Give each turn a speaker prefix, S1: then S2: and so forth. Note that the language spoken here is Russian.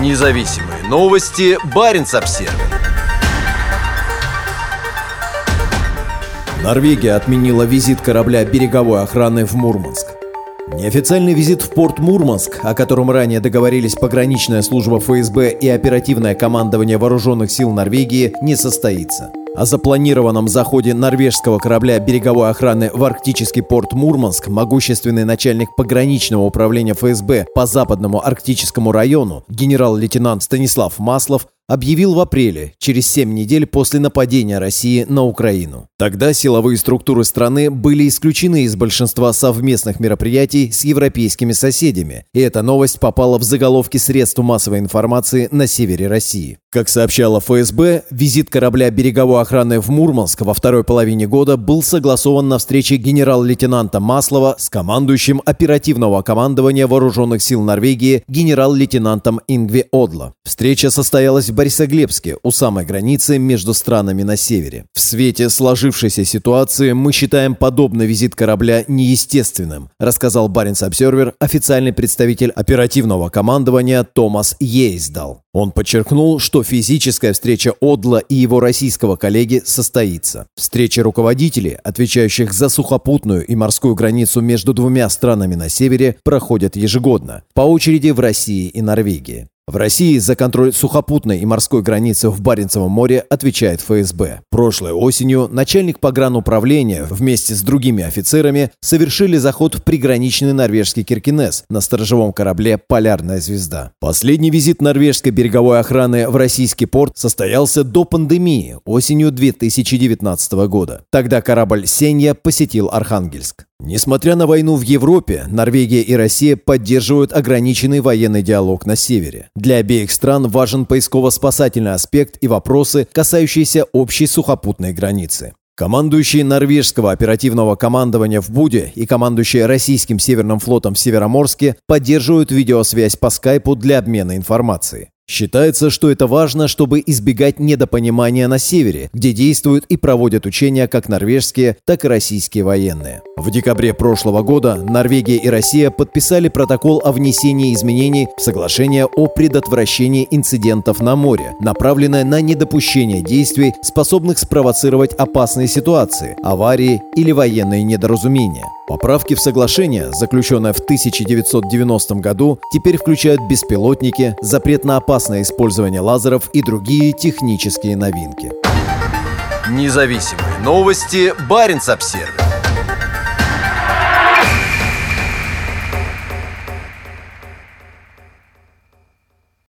S1: Независимые новости. Барин обсерва
S2: Норвегия отменила визит корабля береговой охраны в Мурманск. Неофициальный визит в порт Мурманск, о котором ранее договорились пограничная служба ФСБ и оперативное командование вооруженных сил Норвегии, не состоится. О запланированном заходе норвежского корабля береговой охраны в арктический порт Мурманск могущественный начальник пограничного управления ФСБ по западному арктическому району генерал-лейтенант Станислав Маслов объявил в апреле, через 7 недель после нападения России на Украину. Тогда силовые структуры страны были исключены из большинства совместных мероприятий с европейскими соседями, и эта новость попала в заголовки средств массовой информации на севере России. Как сообщала ФСБ, визит корабля береговой охраны в Мурманск во второй половине года был согласован на встрече генерал-лейтенанта Маслова с командующим оперативного командования вооруженных сил Норвегии генерал-лейтенантом Ингви Одло. Встреча состоялась в Борисоглебске, у самой границы между странами на севере. В свете сложившейся ситуации мы считаем подобный визит корабля неестественным, рассказал Баренц Обсервер официальный представитель оперативного командования Томас Ейсдал. Он подчеркнул, что физическая встреча Одла и его российского коллеги состоится. Встреча руководителей, отвечающих за сухопутную и морскую границу между двумя странами на севере, проходят ежегодно, по очереди в России и Норвегии. В России за контроль сухопутной и морской границы в Баренцевом море отвечает ФСБ. Прошлой осенью начальник погрануправления вместе с другими офицерами совершили заход в приграничный норвежский Киркинес на сторожевом корабле «Полярная звезда». Последний визит норвежской береговой охраны в российский порт состоялся до пандемии осенью 2019 года. Тогда корабль «Сенья» посетил Архангельск. Несмотря на войну в Европе, Норвегия и Россия поддерживают ограниченный военный диалог на севере. Для обеих стран важен поисково-спасательный аспект и вопросы, касающиеся общей сухопутной границы. Командующий норвежского оперативного командования в Буде и командующий российским Северным флотом в Североморске поддерживают видеосвязь по скайпу для обмена информацией. Считается, что это важно, чтобы избегать недопонимания на севере, где действуют и проводят учения как норвежские, так и российские военные. В декабре прошлого года Норвегия и Россия подписали протокол о внесении изменений в соглашение о предотвращении инцидентов на море, направленное на недопущение действий, способных спровоцировать опасные ситуации, аварии или военные недоразумения. Поправки в соглашение, заключенное в 1990 году, теперь включают беспилотники, запрет на опасное использование лазеров и другие технические новинки.
S1: Независимые новости. Барин обсервис